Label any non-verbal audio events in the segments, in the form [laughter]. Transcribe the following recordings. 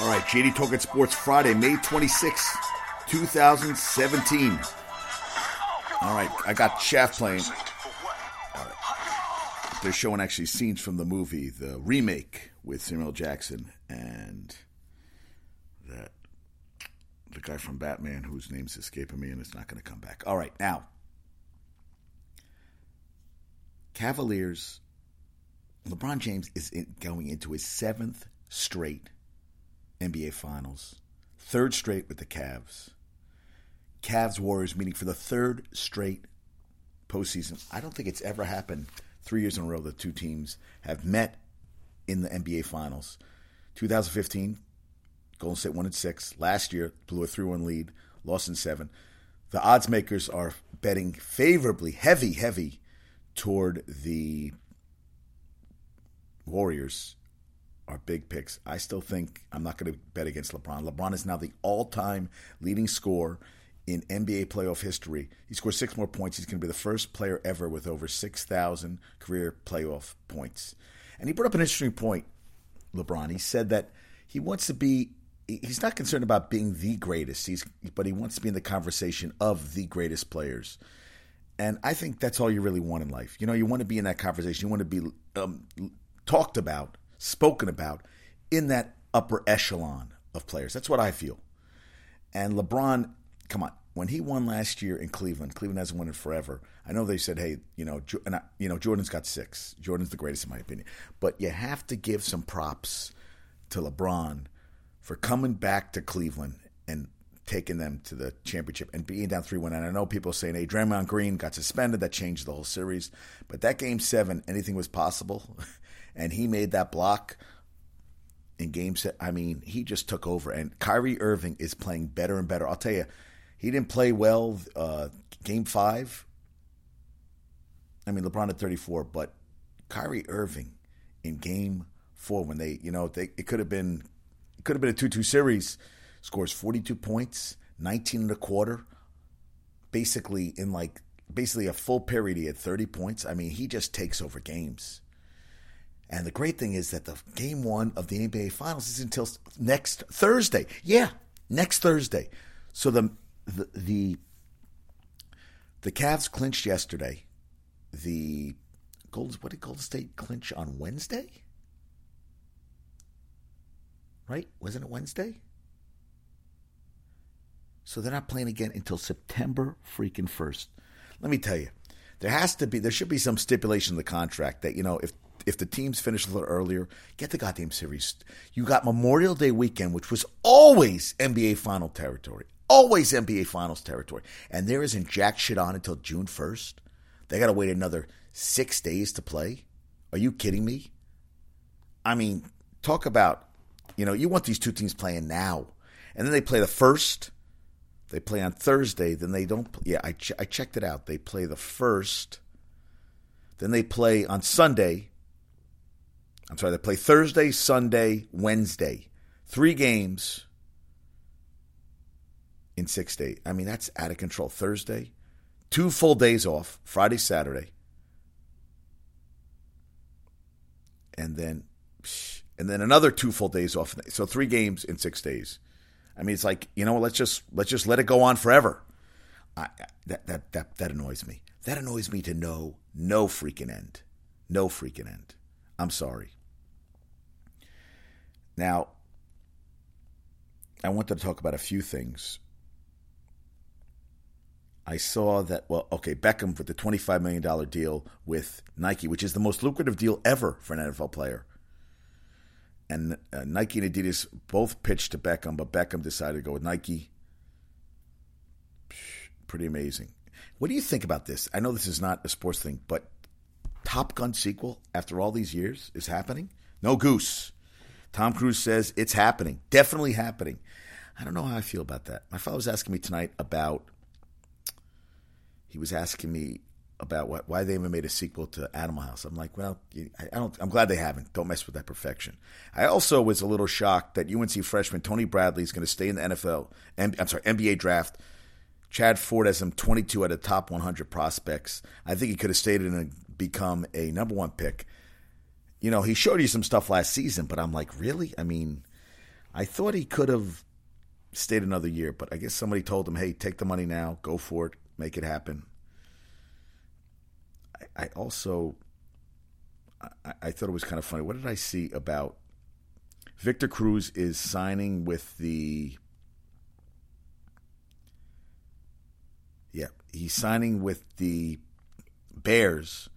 All right, JD Talking Sports Friday, May 26, 2017. All right, I got Shaft playing. They're showing actually scenes from the movie, the remake with Samuel Jackson and that the guy from Batman whose name's escaping me and it's not going to come back. All right, now Cavaliers. LeBron James is in, going into his seventh straight NBA Finals, third straight with the Cavs. Cavs Warriors meeting for the third straight postseason. I don't think it's ever happened three years in a row that two teams have met in the NBA Finals. 2015, Golden State won in six. Last year, blew a 3 1 lead, lost in seven. The odds makers are betting favorably, heavy, heavy toward the Warriors are big picks. I still think I'm not going to bet against LeBron. LeBron is now the all-time leading scorer in NBA playoff history. He scored six more points. He's going to be the first player ever with over 6,000 career playoff points. And he brought up an interesting point, LeBron. He said that he wants to be he's not concerned about being the greatest. He's but he wants to be in the conversation of the greatest players. And I think that's all you really want in life. You know, you want to be in that conversation. You want to be um, talked about, spoken about in that upper echelon of players. That's what I feel. And LeBron, come on, when he won last year in Cleveland, Cleveland hasn't won it forever. I know they said, "Hey, you know, I, you know, Jordan's got six. Jordan's the greatest in my opinion." But you have to give some props to LeBron for coming back to Cleveland and taking them to the championship and being down 3 1. And I know people saying, hey, Draymond Green got suspended. That changed the whole series. But that game seven, anything was possible. [laughs] and he made that block in game set. I mean, he just took over. And Kyrie Irving is playing better and better. I'll tell you, he didn't play well uh, game five. I mean, LeBron at 34, but Kyrie Irving in game four, when they, you know, they, it could have been. It could have been a 2 2 series scores 42 points, 19 and a quarter. Basically, in like basically a full period, he had 30 points. I mean, he just takes over games. And the great thing is that the game one of the NBA Finals is until next Thursday. Yeah, next Thursday. So the the the, the Cavs clinched yesterday. The Golden what did Golden State clinch on Wednesday? Right? Wasn't it Wednesday? So they're not playing again until September freaking first. Let me tell you, there has to be, there should be some stipulation in the contract that you know if if the teams finish a little earlier, get the goddamn series. You got Memorial Day weekend, which was always NBA final territory, always NBA finals territory, and there isn't jack shit on until June first. They got to wait another six days to play. Are you kidding me? I mean, talk about, you know, you want these two teams playing now, and then they play the first they play on Thursday. Then they don't. Yeah, I ch- I checked it out. They play the first. Then they play on Sunday. I'm sorry. They play Thursday, Sunday, Wednesday. Three games in six days. I mean, that's out of control. Thursday, two full days off. Friday, Saturday, and then and then another two full days off. So three games in six days. I mean, it's like you know, let's just let's just let it go on forever. I, that that that that annoys me. That annoys me to no no freaking end, no freaking end. I'm sorry. Now, I wanted to talk about a few things. I saw that, well, okay, Beckham with the $25 million deal with Nike, which is the most lucrative deal ever for an NFL player and uh, Nike and Adidas both pitched to Beckham, but Beckham decided to go with Nike. Pretty amazing. What do you think about this? I know this is not a sports thing, but Top Gun sequel after all these years is happening. No goose. Tom Cruise says it's happening. Definitely happening. I don't know how I feel about that. My father was asking me tonight about. He was asking me about what, why they even made a sequel to Animal House. I'm like, well, I don't. I'm glad they haven't. Don't mess with that perfection. I also was a little shocked that UNC freshman Tony Bradley is going to stay in the NFL. I'm sorry, NBA draft. Chad Ford has him 22 out of top 100 prospects. I think he could have stayed in and become a number one pick. You know, he showed you some stuff last season, but I'm like, really? I mean, I thought he could have stayed another year, but I guess somebody told him, "Hey, take the money now, go for it, make it happen." I, I also, I, I thought it was kind of funny. What did I see about Victor Cruz is signing with the Yeah, he's signing with the Bears,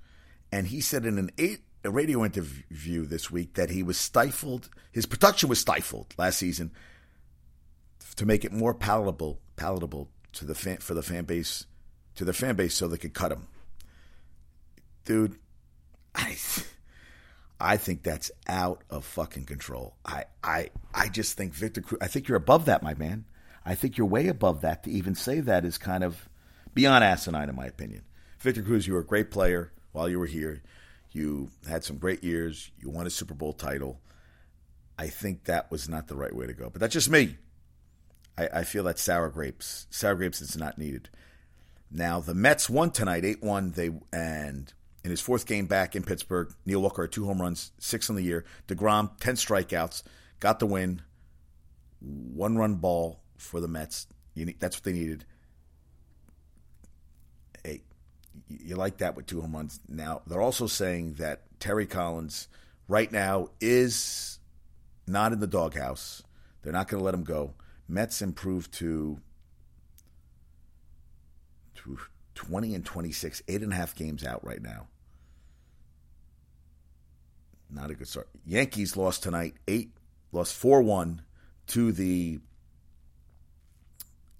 and he said in an eight a radio interview this week that he was stifled. His production was stifled last season to make it more palatable palatable to the fan for the fan base to the fan base so they could cut him. Dude, I [laughs] I think that's out of fucking control. I I I just think Victor Cruz I think you're above that, my man. I think you're way above that to even say that is kind of beyond asinine, in my opinion. Victor Cruz, you were a great player while you were here. You had some great years. You won a Super Bowl title. I think that was not the right way to go. But that's just me. I, I feel that sour grapes. Sour grapes is not needed. Now the Mets won tonight, eight one. They and in his fourth game back in Pittsburgh, Neil Walker had two home runs, six on the year. Degrom ten strikeouts, got the win. One run ball for the Mets. that's what they needed you like that with two home runs. Now they're also saying that Terry Collins right now is not in the doghouse. They're not going to let him go. Mets improved to to twenty and twenty six, eight and a half games out right now. Not a good start. Yankees lost tonight, eight lost four one to the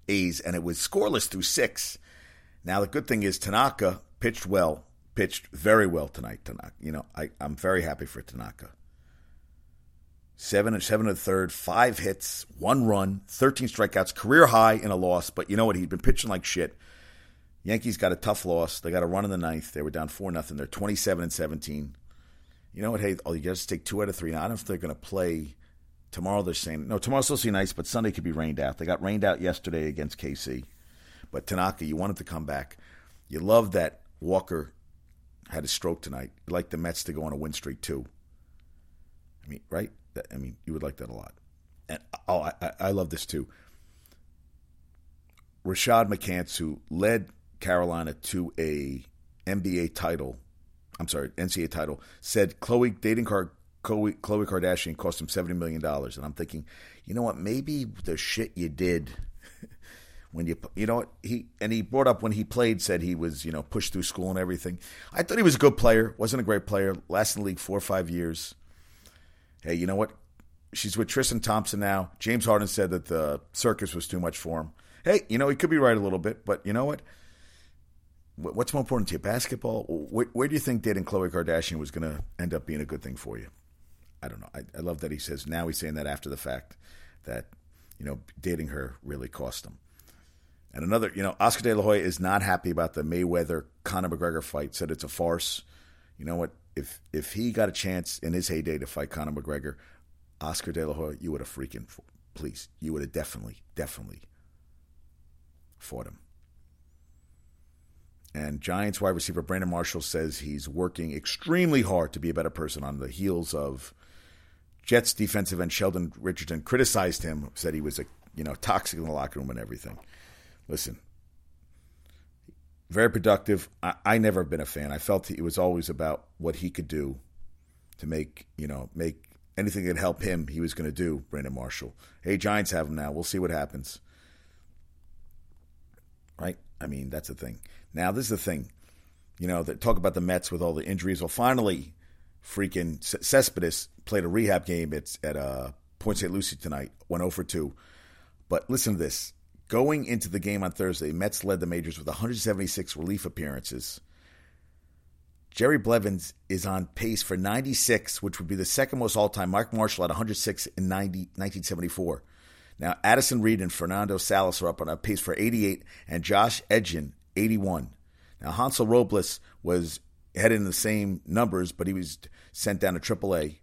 A's, and it was scoreless through six. Now the good thing is Tanaka pitched well, pitched very well tonight. Tanaka, you know, I, I'm very happy for Tanaka. Seven and seven and third, five hits, one run, thirteen strikeouts, career high in a loss. But you know what? He'd been pitching like shit. Yankees got a tough loss. They got a run in the ninth. They were down four nothing. They're twenty seven and seventeen. You know what? Hey, oh, you got to take two out of three. Now I don't know if they're going to play tomorrow. They're saying no. Tomorrow's supposed to be nice, but Sunday could be rained out. They got rained out yesterday against KC. But Tanaka, you wanted to come back. You love that Walker had a stroke tonight. You like the Mets to go on a win streak too. I mean, right? I mean, you would like that a lot. And oh, I, I love this too. Rashad McCants, who led Carolina to a NBA title, I'm sorry, NCAA title, said Khloe dating Khloe, Khloe Kardashian cost him seventy million dollars. And I'm thinking, you know what? Maybe the shit you did when you you know he and he brought up when he played said he was you know pushed through school and everything. I thought he was a good player, wasn't a great player. Last in the league four or five years. Hey, you know what? She's with Tristan Thompson now. James Harden said that the circus was too much for him. Hey, you know he could be right a little bit, but you know what? What's more important to you, basketball? Where, where do you think dating Khloe Kardashian was going to end up being a good thing for you? I don't know. I, I love that he says now he's saying that after the fact that you know dating her really cost him. And another, you know, Oscar De La Hoya is not happy about the Mayweather Conor McGregor fight. Said it's a farce. You know what? If if he got a chance in his heyday to fight Conor McGregor, Oscar De La Hoya, you would have freaking, please, you would have definitely, definitely fought him. And Giants wide receiver Brandon Marshall says he's working extremely hard to be a better person on the heels of Jets defensive end Sheldon Richardson criticized him, said he was a you know toxic in the locker room and everything listen, very productive. I, I never been a fan. I felt it was always about what he could do to make, you know, make anything that help him, he was going to do, Brandon Marshall. Hey, Giants have him now. We'll see what happens. Right? I mean, that's the thing. Now, this is the thing. You know, that talk about the Mets with all the injuries. Well, finally, freaking Cespedes played a rehab game at, at uh, Port St. Lucie tonight, went 0 for 2. But listen to this. Going into the game on Thursday, Mets led the majors with 176 relief appearances. Jerry Blevins is on pace for 96, which would be the second most all time. Mark Marshall at 106 in 90, 1974. Now, Addison Reed and Fernando Salas are up on a pace for 88, and Josh Edgin, 81. Now, Hansel Robles was heading in the same numbers, but he was sent down to AAA.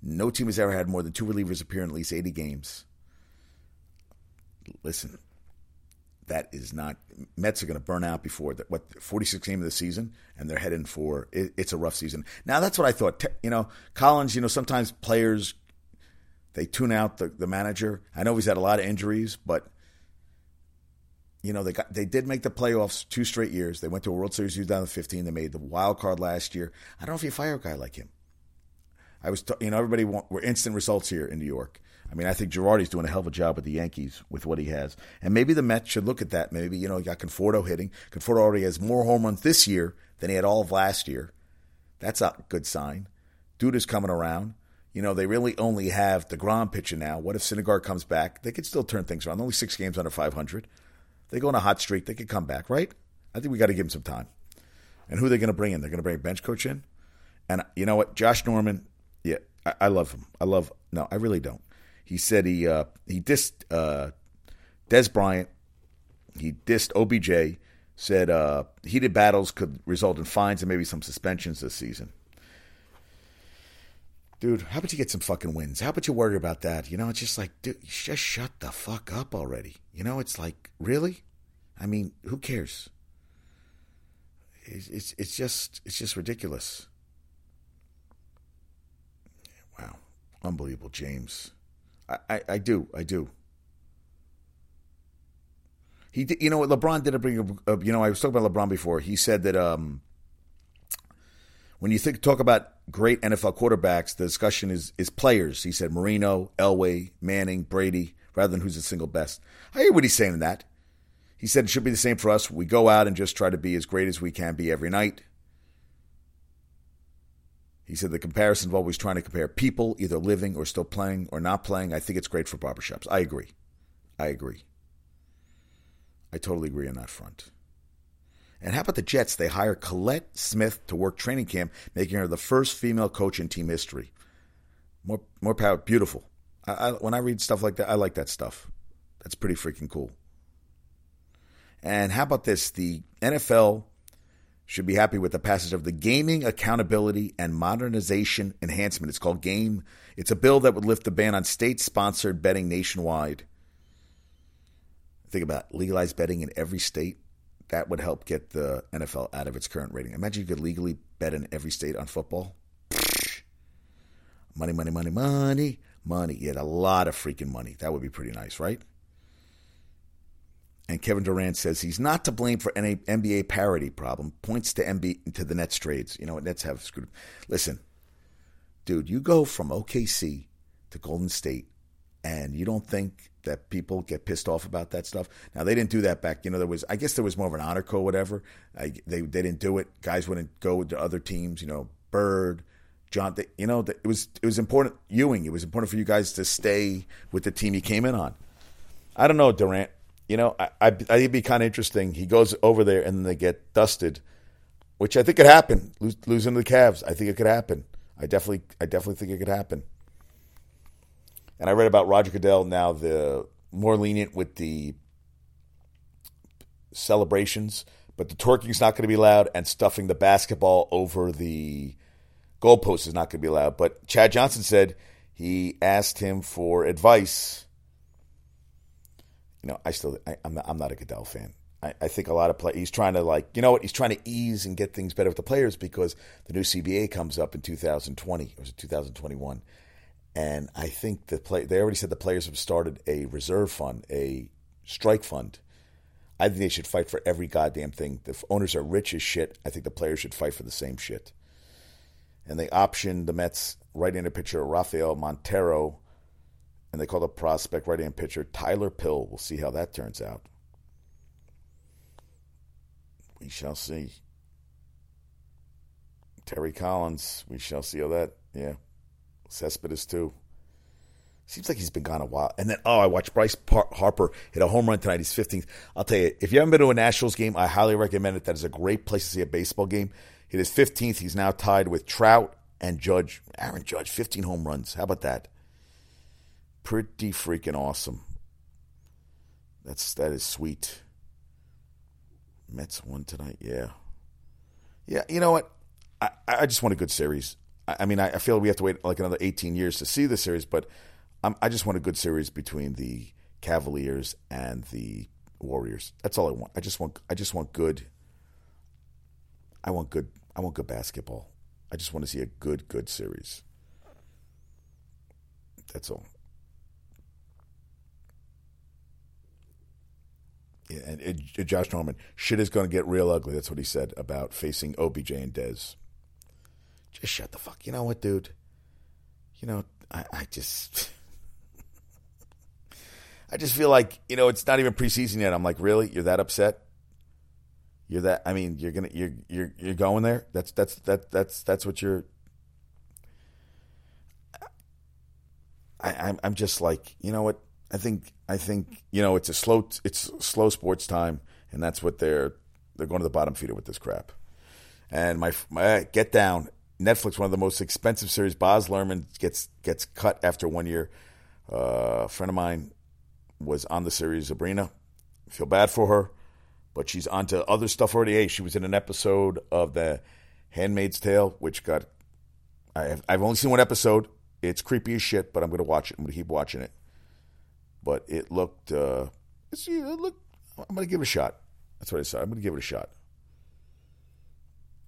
No team has ever had more than two relievers appear in at least 80 games. Listen, that is not Mets are going to burn out before the, what 46 game of the season, and they're heading for it, it's a rough season. Now that's what I thought. You know, Collins. You know, sometimes players They tune out the, the manager. I know he's had a lot of injuries, but you know they got they did make the playoffs two straight years. They went to a World Series 2015. They made the wild card last year. I don't know if you fire a guy like him. I was, t- you know, everybody want, were instant results here in New York. I mean, I think Girardi's doing a hell of a job with the Yankees with what he has, and maybe the Mets should look at that. Maybe you know, you got Conforto hitting. Conforto already has more home runs this year than he had all of last year. That's a good sign. Dude is coming around. You know, they really only have DeGrom pitching now. What if Syndergaard comes back? They could still turn things around. Only six games under 500. They go on a hot streak. They could come back, right? I think we got to give them some time. And who are they going to bring in? They're going to bring a bench coach in. And you know what? Josh Norman, yeah, I, I love him. I love. No, I really don't. He said he uh, he dissed uh, Dez Bryant. He dissed OBJ. Said uh, heated battles could result in fines and maybe some suspensions this season. Dude, how about you get some fucking wins? How about you worry about that? You know, it's just like, dude, just shut the fuck up already. You know, it's like, really? I mean, who cares? It's it's, it's just it's just ridiculous. Wow, unbelievable, James. I, I, I do, I do. He did, you know what? LeBron did bring. Uh, you know, I was talking about LeBron before. He said that um, when you think talk about great NFL quarterbacks, the discussion is is players. He said Marino, Elway, Manning, Brady, rather than who's the single best. I hear what he's saying in that. He said it should be the same for us. We go out and just try to be as great as we can be every night. He said the comparison of always trying to compare people, either living or still playing or not playing. I think it's great for barbershops. I agree. I agree. I totally agree on that front. And how about the Jets? They hire Collette Smith to work training camp, making her the first female coach in team history. More, more power. Beautiful. I, I, when I read stuff like that, I like that stuff. That's pretty freaking cool. And how about this? The NFL should be happy with the passage of the Gaming Accountability and Modernization Enhancement. It's called GAME. It's a bill that would lift the ban on state sponsored betting nationwide. Think about legalized betting in every state that would help get the NFL out of its current rating. Imagine you could legally bet in every state on football. Money, money, money, money, money. You had a lot of freaking money. That would be pretty nice, right? And Kevin Durant says he's not to blame for any NBA parity problem. Points to NBA to the Nets trades. You know what Nets have screwed. Listen, dude, you go from OKC to Golden State, and you don't think that people get pissed off about that stuff. Now they didn't do that back. You know, there was I guess there was more of an honor code, whatever. I, they they didn't do it. Guys wouldn't go to other teams. You know, Bird, John. You know, it was it was important. Ewing. It was important for you guys to stay with the team you came in on. I don't know Durant. You know, I, I, it'd be kind of interesting. He goes over there and they get dusted, which I think could happen. Lose, losing to the Cavs, I think it could happen. I definitely, I definitely think it could happen. And I read about Roger Goodell now, the more lenient with the celebrations, but the twerking is not going to be allowed, and stuffing the basketball over the goalpost is not going to be allowed. But Chad Johnson said he asked him for advice. You know, I still, I, am not, I'm not a Goodell fan. I, I think a lot of play. He's trying to like, you know what? He's trying to ease and get things better with the players because the new CBA comes up in 2020 or was it 2021 and I think the play they already said the players have started a reserve fund, a strike fund. I think they should fight for every goddamn thing. The owners are rich as shit. I think the players should fight for the same shit. And they optioned the Mets right-handed pitcher Rafael Montero, and they call the prospect right-hand pitcher Tyler Pill. We'll see how that turns out. We shall see. Terry Collins, we shall see how that. Yeah. Cespedes too. Seems like he's been gone a while. And then, oh, I watched Bryce Par- Harper hit a home run tonight. He's 15th. I'll tell you, if you haven't been to a Nationals game, I highly recommend it. That is a great place to see a baseball game. Hit his 15th. He's now tied with Trout and Judge. Aaron Judge, 15 home runs. How about that? Pretty freaking awesome. That's that is sweet. Mets won tonight. Yeah, yeah. You know what? I, I just want a good series. I mean, I, feel we have to wait like another 18 years to see the series, but I just want a good series between the Cavaliers and the Warriors. That's all I want. I just want. I just want good. I want good. I want good basketball. I just want to see a good, good series. That's all. And, and uh, Josh Norman, shit is going to get real ugly. That's what he said about facing OBJ and Dez. Just shut the fuck. You know what, dude? You know, I, I just. [laughs] I just feel like, you know, it's not even preseason yet. I'm like, really? You're that upset? You're that I mean, you're gonna you're you're you're going there? That's that's that that's that's what you're I, I'm I'm just like, you know what? I think I think you know it's a slow it's slow sports time, and that's what they're they're going to the bottom feeder with this crap. And my my get down Netflix, one of the most expensive series. Baz Luhrmann gets gets cut after one year. Uh, a friend of mine was on the series Sabrina. feel bad for her, but she's onto other stuff already. Hey, she was in an episode of the Handmaid's Tale, which got I have, I've only seen one episode. It's creepy as shit, but I'm going to watch it. I'm going to keep watching it but it looked. Uh, it looked. I'm going to give it a shot. That's what I said. I'm going to give it a shot.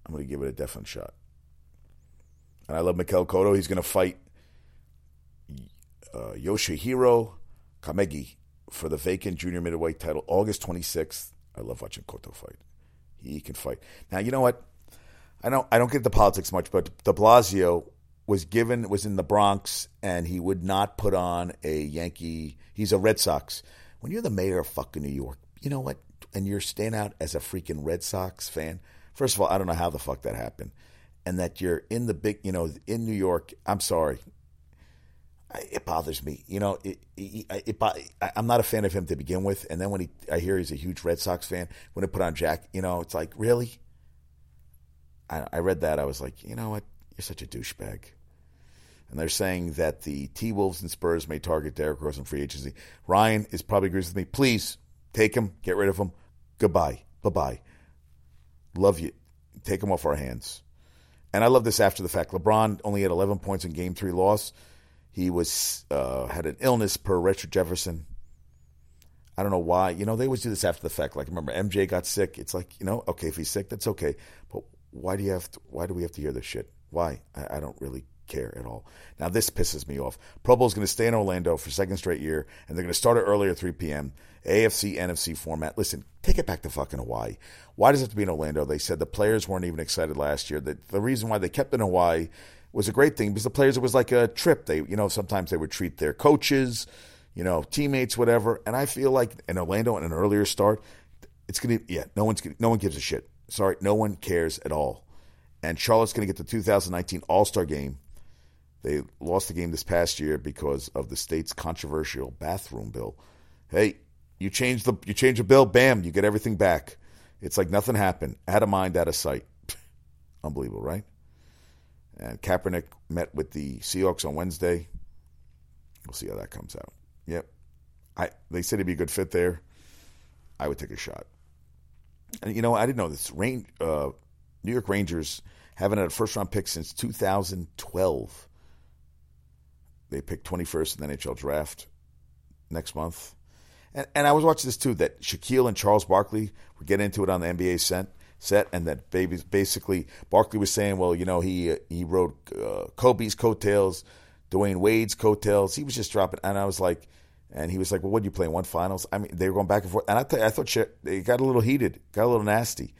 I'm going to give it a definite shot. And I love Miguel Cotto. He's going to fight uh, Yoshihiro Kamegai for the vacant junior middleweight title August 26th. I love watching Cotto fight. He can fight. Now, you know what? I don't I don't get the politics much, but De Blasio was given was in the Bronx and he would not put on a Yankee. He's a Red Sox. When you're the mayor of fucking New York, you know what? And you're staying out as a freaking Red Sox fan. First of all, I don't know how the fuck that happened, and that you're in the big, you know, in New York. I'm sorry. It bothers me, you know. It, it, it, I'm not a fan of him to begin with, and then when he, I hear he's a huge Red Sox fan. When they put on Jack, you know, it's like really. I, I read that, I was like, you know what? You're such a douchebag and they're saying that the T Wolves and Spurs may target Derrick Rose in free agency. Ryan is probably agrees with me. Please take him, get rid of him. Goodbye, bye bye. Love you. Take him off our hands. And I love this after the fact. LeBron only had 11 points in Game Three loss. He was uh, had an illness per Richard Jefferson. I don't know why. You know, they always do this after the fact. Like, remember, MJ got sick. It's like, you know, okay, if he's sick, that's okay. But why do you have to? Why do we have to hear this shit? Why? I, I don't really care at all. Now, this pisses me off. Pro Bowl is going to stay in Orlando for second straight year, and they're going to start it earlier, 3 p.m. AFC, NFC format. Listen, take it back to fucking Hawaii. Why does it have to be in Orlando? They said the players weren't even excited last year. The, the reason why they kept in Hawaii was a great thing because the players, it was like a trip. They, you know, sometimes they would treat their coaches, you know, teammates, whatever. And I feel like in Orlando, in an earlier start, it's going to, yeah, no one's, no one gives a shit. Sorry, no one cares at all. And Charlotte's going to get the 2019 All Star game they lost the game this past year because of the state's controversial bathroom bill. Hey, you change the you change the bill, bam, you get everything back. It's like nothing happened. Out of mind, out of sight. [laughs] Unbelievable, right? And Kaepernick met with the Seahawks on Wednesday. We'll see how that comes out. Yep. I they said he'd be a good fit there. I would take a shot. And you know, I didn't know this. Rain, uh, New York Rangers haven't had a first round pick since 2012. They picked 21st in the NHL draft next month. And, and I was watching this too that Shaquille and Charles Barkley were getting into it on the NBA set, set and that baby, basically Barkley was saying, well, you know, he he wrote uh, Kobe's coattails, Dwyane Wade's coattails. He was just dropping. And I was like, and he was like, well, what you play in one finals? I mean, they were going back and forth. And I, th- I thought they got a little heated, got a little nasty.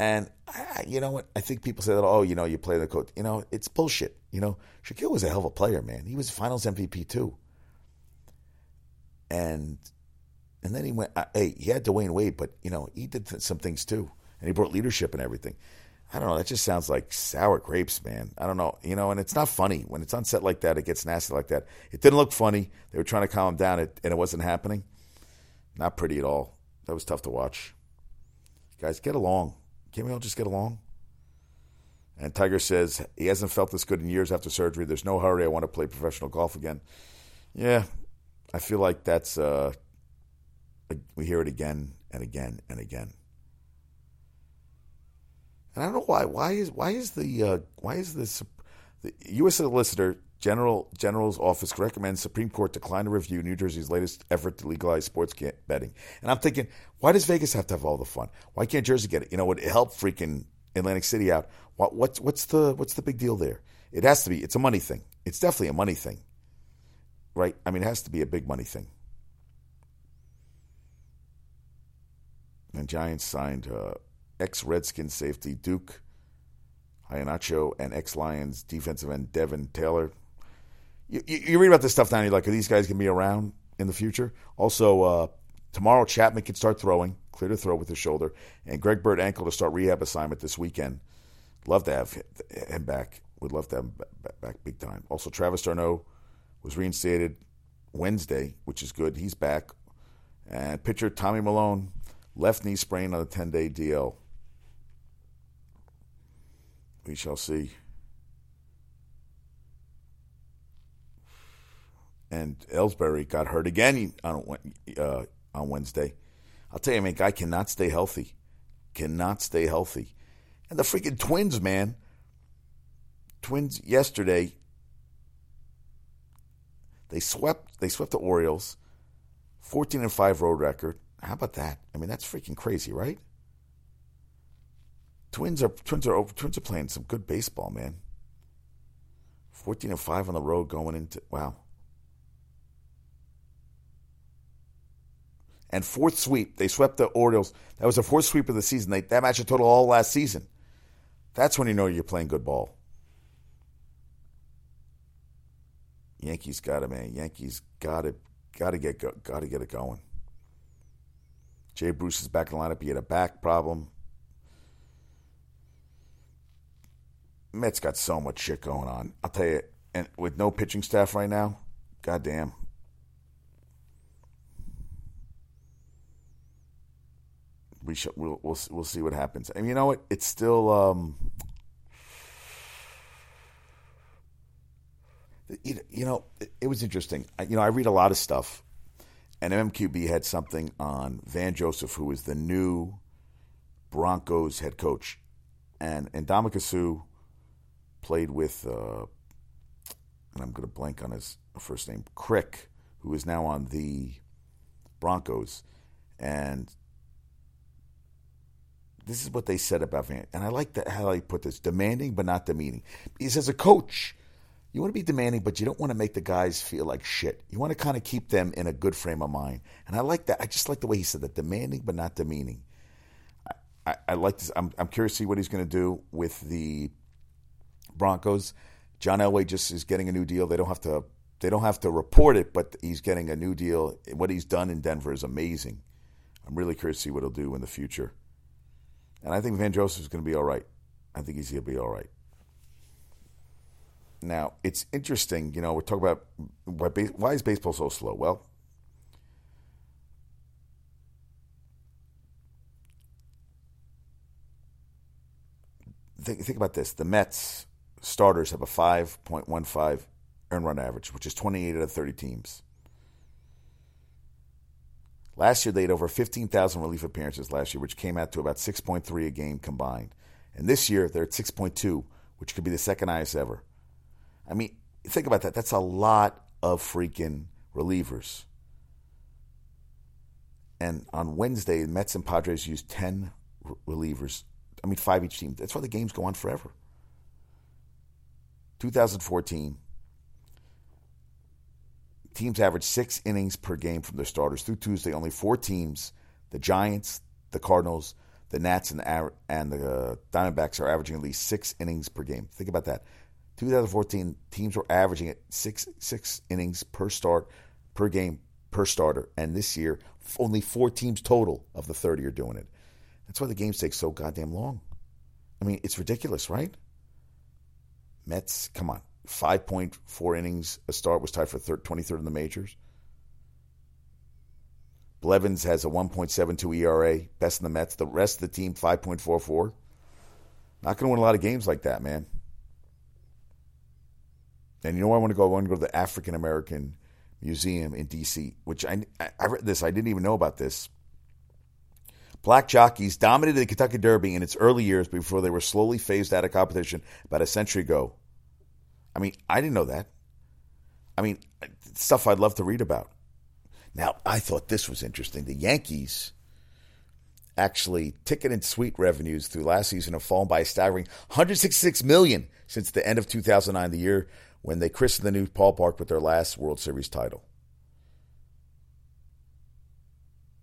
And I, you know what? I think people say that, oh, you know, you play the coach. You know, it's bullshit. You know, Shaquille was a hell of a player, man. He was Finals MVP too. And and then he went. Uh, hey, he had Dwyane Wade, but you know, he did th- some things too, and he brought leadership and everything. I don't know. That just sounds like sour grapes, man. I don't know. You know, and it's not funny when it's on set like that. It gets nasty like that. It didn't look funny. They were trying to calm him down, and it wasn't happening. Not pretty at all. That was tough to watch. Guys, get along. Can't we all just get along? And Tiger says he hasn't felt this good in years after surgery. There's no hurry. I want to play professional golf again. Yeah, I feel like that's uh, we hear it again and again and again. And I don't know why. Why is why is the uh, why is this the U.S. Solicitor General General's office recommends Supreme Court decline to review New Jersey's latest effort to legalize sports betting. And I'm thinking, why does Vegas have to have all the fun? Why can't Jersey get it? You know, it help freaking Atlantic City out? What, what's what's the what's the big deal there? It has to be. It's a money thing. It's definitely a money thing, right? I mean, it has to be a big money thing. And Giants signed uh, ex Redskins safety Duke Ihenacho and ex Lions defensive end Devin Taylor. You, you, read about this stuff now, you're like, are these guys going to be around in the future? Also, uh, tomorrow Chapman can start throwing, clear to throw with his shoulder, and Greg Bird ankle to start rehab assignment this weekend. Love to have him back. Would love to have him back big time. Also, Travis d'Arnaud was reinstated Wednesday, which is good. He's back. And pitcher Tommy Milone, left knee sprain on a 10 day DL. We shall see. And Ellsbury got hurt again on, uh, on Wednesday. I'll tell you, man, guy cannot stay healthy. Cannot stay healthy. And the freaking Twins, man. Twins yesterday. They swept. They swept the Orioles. Fourteen and five road record. How about that? I mean, that's freaking crazy, right? Twins are twins are twins are playing some good baseball, man. Fourteen and five on the road going into wow. And fourth sweep, they swept the Orioles. That was the fourth sweep of the season. They, that match a total all last season. That's when you know you're playing good ball. Yankees got it, man. Yankees got it. Got to get got to get it going. Jay Bruce is back in the lineup. He had a back problem. Mets got so much shit going on. I'll tell you, and with no pitching staff right now, goddamn. We shall we'll, we'll we'll see what happens. And you know what? It's still um, you, know it, was interesting. You know, I read a lot of stuff, and MQB had something on Van Joseph, who is the new Broncos head coach, and and Suh played with, uh, and I'm going to blank on his first name, Crick, who is now on the Broncos. And this is what they said about Van. And I like that how they put this demanding but not demeaning. Because as a coach, you want to be demanding, but you don't want to make the guys feel like shit. You want to kind of keep them in a good frame of mind. And I like that. I just like the way he said that demanding but not demeaning. I, I, I like this. I'm, I'm curious to see what he's going to do with the Broncos. John Elway just is getting a new deal. They don't have to they don't have to report it, but he's getting a new deal. What he's done in Denver is amazing. I'm really curious to see what he'll do in the future. And I think Van Joseph is going to be all right. I think he's going to be all right. Now, it's interesting, you know, we're talking about why, why is baseball so slow? Well, think, think about this. The Mets starters have a 5.15 earn run average, which is 28 out of 30 teams. Last year, they had over 15,000 relief appearances last year, which came out to about 6.3 a game combined. And this year, they're at 6.2, which could be the second highest ever. I mean, think about that. That's a lot of freaking relievers. And on Wednesday, the Mets and Padres used 10 relievers. I mean, five each team. That's why the games go on forever. 2014, teams averaged six innings per game from their starters. Through Tuesday, only four teams, the Giants, the Cardinals, the Nats, and the, and the Diamondbacks, are averaging at least six innings per game. Think about that. 2014, teams were averaging at six six innings per start per game per starter, and this year, only four teams total of the 30 are doing it. That's why the games take so goddamn long. I mean, it's ridiculous, right? Mets, come on, 5.4 innings a start was tied for third, 23rd in the majors. Blevins has a 1.72 ERA, best in the Mets. The rest of the team, 5.44. Not going to win a lot of games like that, man. And you know where I want to go? I want to go to the African American Museum in D.C., which I, I read this. I didn't even know about this. Black jockeys dominated the Kentucky Derby in its early years before they were slowly phased out of competition about a century ago. I mean, I didn't know that. I mean, stuff I'd love to read about. Now, I thought this was interesting. The Yankees actually ticket and suite revenues through last season have fallen by a staggering 166 million since the end of 2009, the year when they christened the new ballpark with their last World Series title.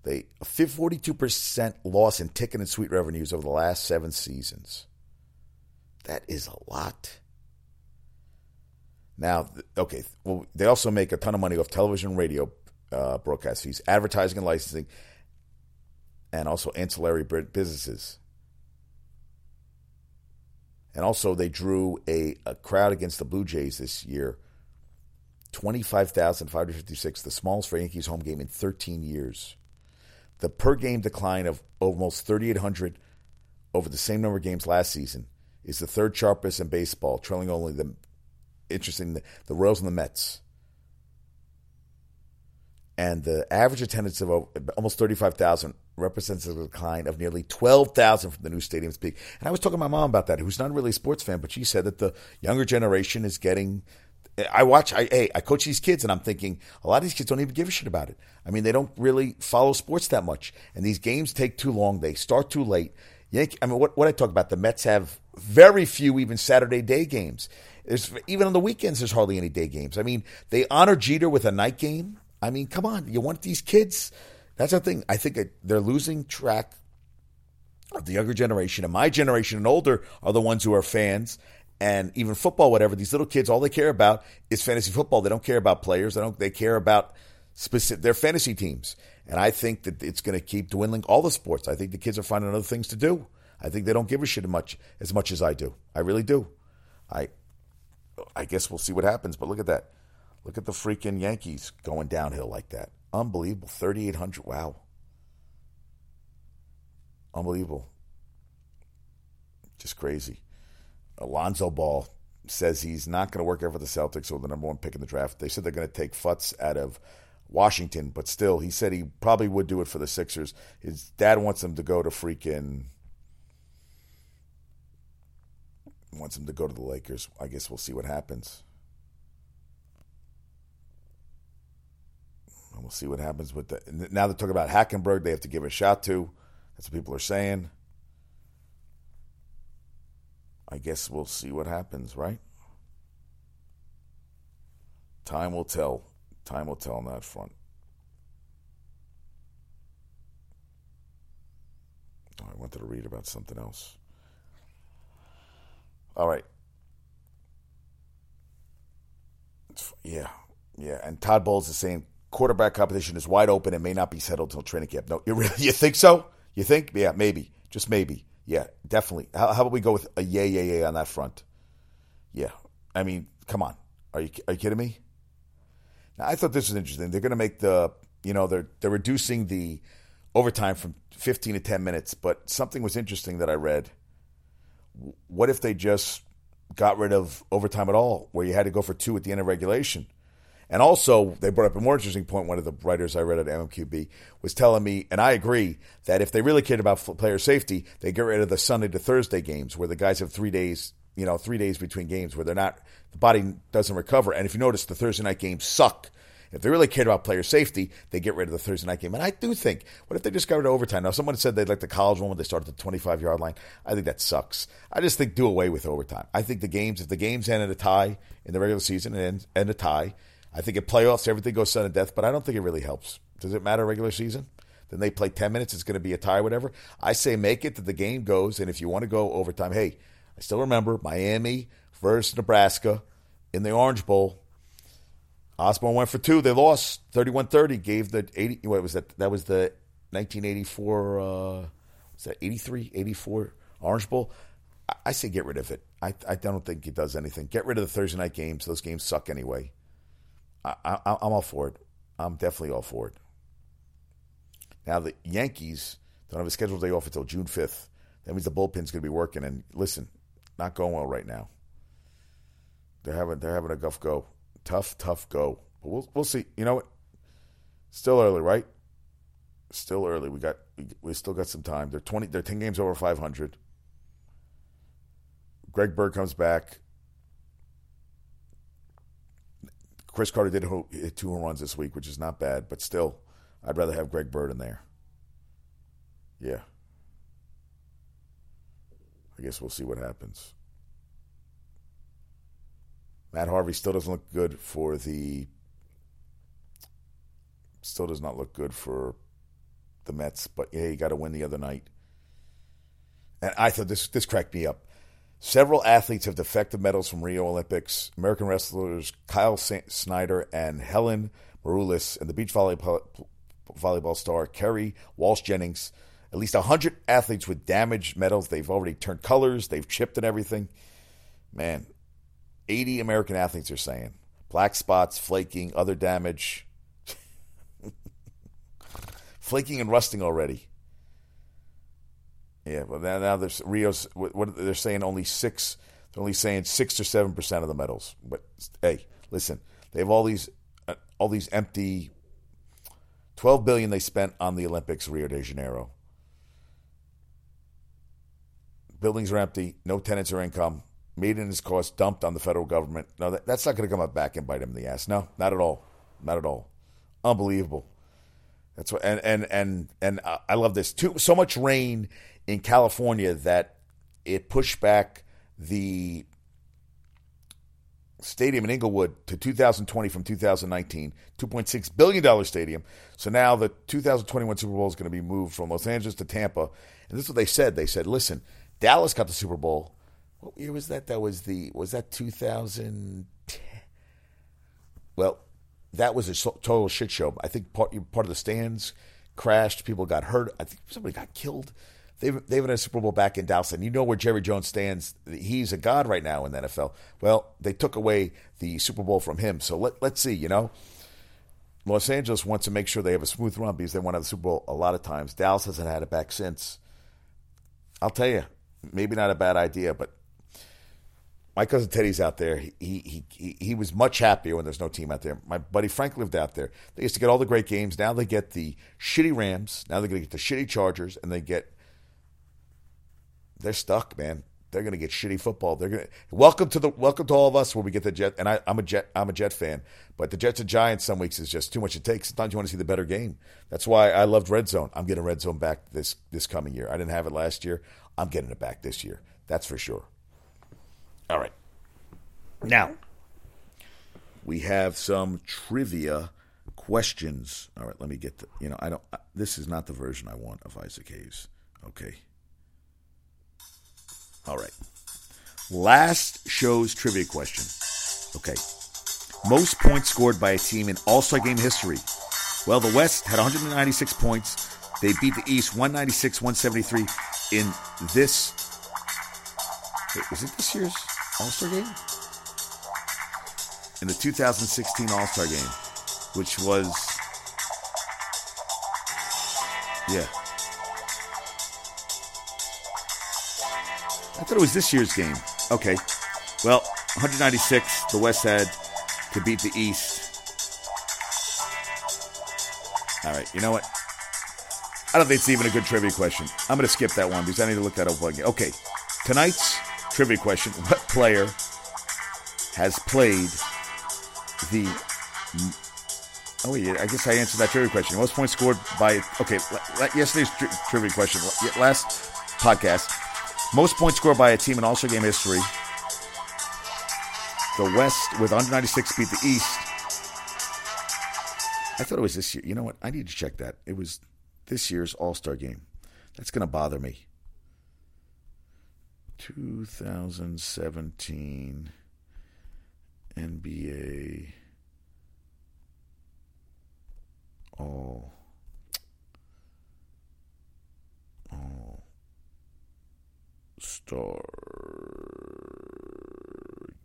They a 42% loss in ticket and suite revenues over the last seven seasons. That is a lot. Now, okay, well, they also make a ton of money off television and radio uh, broadcast fees, advertising and licensing, and also ancillary businesses. And also, they drew a, a crowd against the Blue Jays this year 25,556, the smallest for Yankees home game in 13 years. The per game decline of almost 3,800 over the same number of games last season is the third sharpest in baseball, trailing only the interesting the, the Royals and the Mets. And the average attendance of almost 35,000 represents a decline of nearly 12,000 from the new stadium's peak. And I was talking to my mom about that, who's not really a sports fan, but she said that the younger generation is getting. I watch, I, hey, I coach these kids, and I'm thinking a lot of these kids don't even give a shit about it. I mean, they don't really follow sports that much, and these games take too long. They start too late. Yankee, I mean, what, what I talk about, the Mets have very few even Saturday day games. There's even on the weekends. There's hardly any day games. I mean, they honor Jeter with a night game. I mean, come on, you want these kids? That's the thing. I think they're losing track of the younger generation, and my generation and older are the ones who are fans. And even football, whatever these little kids, all they care about is fantasy football. They don't care about players. They don't. They care about specific their fantasy teams. And I think that it's going to keep dwindling all the sports. I think the kids are finding other things to do. I think they don't give a shit much as much as I do. I really do. I I guess we'll see what happens. But look at that. Look at the freaking Yankees going downhill like that. Unbelievable. 3,800. Wow. Unbelievable. Just crazy. Alonzo Ball says he's not going to work out for the Celtics or the number one pick in the draft. They said they're going to take Fultz out of Washington, but still, he said he probably would do it for the Sixers. His dad wants him to go to freaking wants him to go to the Lakers. I guess we'll see what happens. And we'll see what happens with the. Now they're talking about Hackenberg. They have to give a shot to. That's what people are saying. I guess we'll see what happens, right? Time will tell. Time will tell on that front. Oh, I wanted to read about something else. All right. Yeah, yeah. And Todd Bowles is saying quarterback competition is wide open and may not be settled until training camp. No, you really [laughs] you think so? You think? Yeah, maybe. Just maybe. Yeah, definitely. How, how about we go with a yay, yay, yay on that front? Yeah. I mean, come on. Are you are you kidding me? Now, I thought this was interesting. They're going to make the you know they're they're reducing the overtime from 15 to 10 minutes, but something was interesting that I read what if they just got rid of overtime at all, where you had to go for two at the end of regulation? And also, they brought up a more interesting point. One of the writers I read at MMQB was telling me, and I agree, that if they really cared about player safety, they get rid of the Sunday to Thursday games where the guys have three days, you know, three days between games where they're not, the body doesn't recover. And if you notice, the Thursday night games suck if they really cared about player safety, they get rid of the Thursday night game. And I do think, what if they just overtime? Now, someone said they'd like the college one when they start at the 25 yard line. I think that sucks. I just think do away with overtime. I think the games, if the games end in a tie in the regular season and end a tie, I think in playoffs everything goes sudden death, but I don't think it really helps. Does it matter regular season? Then they play 10 minutes, it's going to be a tie, whatever. I say make it that the game goes, and if you want to go overtime, hey, I still remember Miami versus Nebraska in the Orange Bowl. Osborne went for two. They lost 31-30. Gave the 80 what was that? That was the 1984 uh was that 83, 84 Orange Bowl. I, I say get rid of it. I I don't think it does anything. Get rid of the Thursday night games. Those games suck anyway. I, I I'm all for it. I'm definitely all for it. Now the Yankees don't have a scheduled day off until June 5th. That means the bullpen's going to be working. And listen, not going well right now. They're having they're having a guff go tough, tough go. But we'll we'll see. You know what? Still early, right? Still early. We got we, we still got some time. They're twenty. They're ten games over five hundred. Greg Bird comes back. Chris Carter did hit two home runs this week, which is not bad, but still, I'd rather have Greg Bird in there. Yeah. I guess we'll see what happens. Matt Harvey still doesn't look good for the. Still does not look good for the Mets, but yeah, you got to win the other night. And I thought this this cracked me up. Several athletes have defective medals from Rio Olympics. American wrestlers Kyle Snyder and Helen Maroulis and the beach volleyball, volleyball star Kerry Walsh Jennings. At least 100 athletes with damaged medals. They've already turned colors, they've chipped and everything. Man, 80 American athletes are saying black spots, flaking, other damage. [laughs] flaking and rusting already. Yeah, well now, now there's Rio's. What they're saying only six. They're only saying six or seven percent of the medals. But hey, listen, they have all these, uh, all these empty. Twelve billion they spent on the Olympics, Rio de Janeiro. Buildings are empty, no tenants or income. Maintenance costs dumped on the federal government. No, that, that's not going to come up back and bite him in the ass. No, not at all. Not at all. Unbelievable. That's what, and and and and uh, I love this too. So much rain in California that it pushed back the stadium in Inglewood to 2020 from 2019, 2.6 billion dollar stadium. So now the 2021 Super Bowl is going to be moved from Los Angeles to Tampa. And this is what they said. They said, "Listen, Dallas got the Super Bowl. What year was that? That was the was that 2010? Well, that was a total shit show. I think part part of the stands crashed. People got hurt. I think somebody got killed. They've, they've had a Super Bowl back in Dallas, and you know where Jerry Jones stands. He's a god right now in the NFL. Well, they took away the Super Bowl from him. So let, let's see, you know. Los Angeles wants to make sure they have a smooth run because they to the Super Bowl a lot of times. Dallas hasn't had it back since. I'll tell you, maybe not a bad idea, but my cousin Teddy's out there. He, he he he was much happier when there's no team out there. My buddy Frank lived out there. They used to get all the great games. Now they get the shitty Rams. Now they're going to get the shitty Chargers, and they get they're stuck, man. They're going to get shitty football. They're going to welcome to the welcome to all of us where we get the Jet. And I, am a Jet. I'm a Jet fan, but the Jets and Giants some weeks is just too much to take. Sometimes you want to see the better game. That's why I loved Red Zone. I'm getting Red Zone back this this coming year. I didn't have it last year. I'm getting it back this year. That's for sure. All right. Now we have some trivia questions. All right, let me get the. You know, I don't. This is not the version I want of Isaac Hayes. Okay. All right. Last show's trivia question. Okay. Most points scored by a team in All Star game history. Well, the West had 196 points. They beat the East 196 173 in this. Wait, was it this year's All Star game? In the 2016 All Star game, which was. Yeah, I thought it was this year's game. Okay. Well, 196, the West had to beat the East. All right, you know what? I don't think it's even a good trivia question. I'm going to skip that one because I need to look that up again. Okay, tonight's trivia question: What player has played the? Oh wait, I guess I answered that trivia question. Most points scored by? Okay, yesterday's tri- trivia question, last podcast. Most points scored by a team in All Star game history. The West with 196 beat the East. I thought it was this year. You know what? I need to check that. It was this year's All Star game. That's going to bother me. 2017 NBA All All Star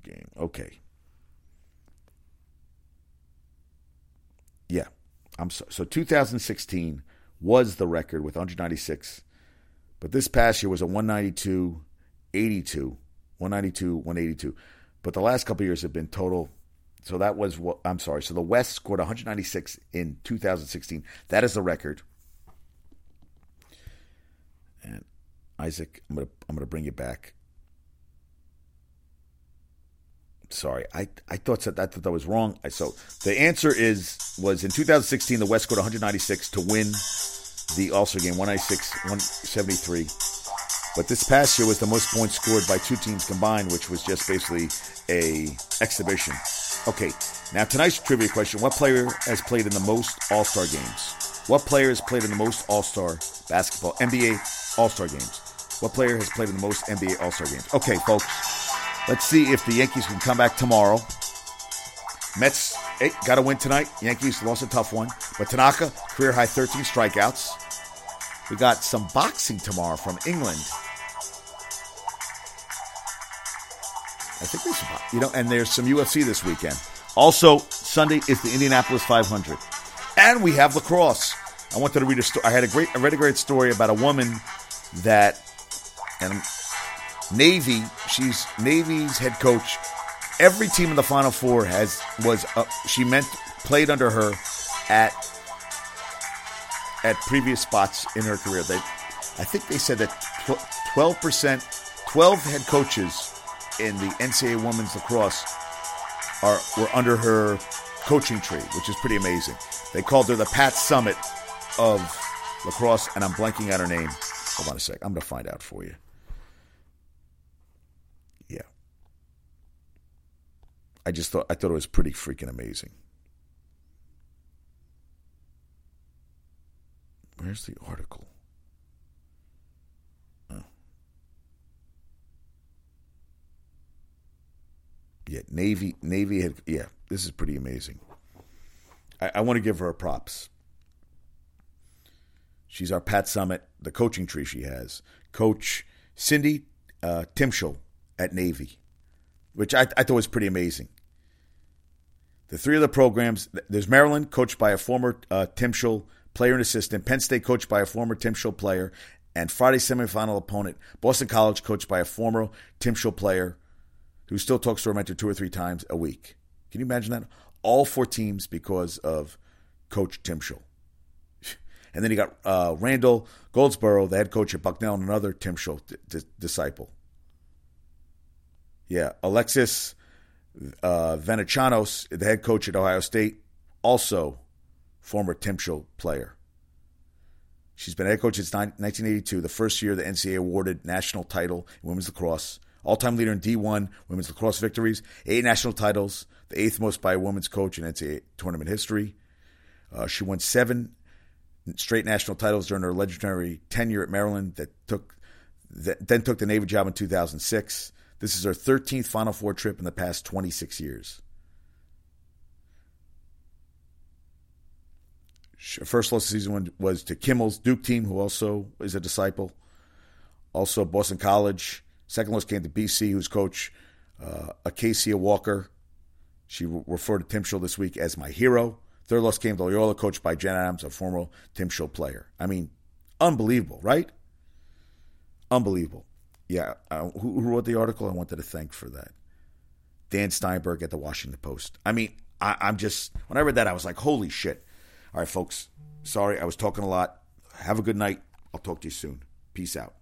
game. Okay. Yeah. I'm so, so 2016 was the record with 196. But this past year was a 192 82, 192, 182. But the last couple years have been total. So that was what I'm sorry. So the West scored 196 in 2016. That is the record. And Isaac, I'm gonna I'm gonna bring you back. Sorry, I, I thought that I thought that was wrong. I So the answer is was in 2016 the West scored 196 to win the All Star game 196 173. But this past year was the most points scored by two teams combined, which was just basically a exhibition. Okay, now tonight's trivia question: What player has played in the most All Star games? What player has played in the most All Star basketball NBA All Star games? What player has played in the most NBA All Star games? Okay, folks, let's see if the Yankees can come back tomorrow. Mets eh, hey, got to win tonight. Yankees lost a tough one, but Tanaka career high 13 strikeouts. We got some boxing tomorrow from England. I think there's you know, and there's some UFC this weekend. Also, Sunday is the Indianapolis 500, and we have lacrosse. I wanted to read a story. I had a great, I read a great story about a woman that, and Navy. She's Navy's head coach. Every team in the Final Four has was uh, she meant played under her at at previous spots in her career. They, I think they said that twelve percent, twelve head coaches in the NCAA women's lacrosse are were under her coaching tree, which is pretty amazing. They called her the Pat Summitt of lacrosse, and I'm blanking out her name. Hold on a sec. I'm going to find out for you. Yeah. I just thought I thought it was pretty freaking amazing. Where's the article? Yeah, Navy. Navy had. Yeah, this is pretty amazing. I, I want to give her props. She's our Pat Summitt, the coaching tree she has. Coach Cindy uh, at Navy, which I, I thought was pretty amazing. The three of the programs there's Maryland, coached by a former uh, player and assistant, Penn State, coached by a former Timchal player, and Friday semifinal opponent, Boston College, coached by a former Timchal player who still talks to her mentor two or three times a week. Can you imagine that? All four teams because of Coach Timchal. [laughs] And then you got uh, Randall Goldsboro, the head coach at Bucknell, and another Timchal d- d- disciple. Yeah, Alexis uh, the head coach at Ohio State, also former Timchal player. She's been head coach since 1982, the first year the NCAA awarded national title in women's lacrosse all time leader in D1 women's lacrosse victories, eight national titles, the eighth most by a women's coach in NCAA tournament history. Uh, she won seven straight national titles during her legendary tenure at Maryland that took that then took the Navy job in 2006. This is her 13th Final Four trip in the past 26 years. First loss of season was to Kimel's Duke team, who also is a disciple. Also, Boston College Second loss came to BC, whose coach, uh, Acacia Walker. She referred to Tim Timchal this week as my hero. Third loss came to Loyola, coached by Jen Adams, a former Tim Timchal player. I mean, unbelievable, right? Unbelievable. Yeah, uh, who, who, wrote the article? I wanted to thank for that. Dan Steinberg at the Washington Post. I mean, I, I'm just, when I read that, I was like, holy shit. All right, folks. Sorry, I was talking a lot. Have a good night. I'll talk to you soon. Peace out.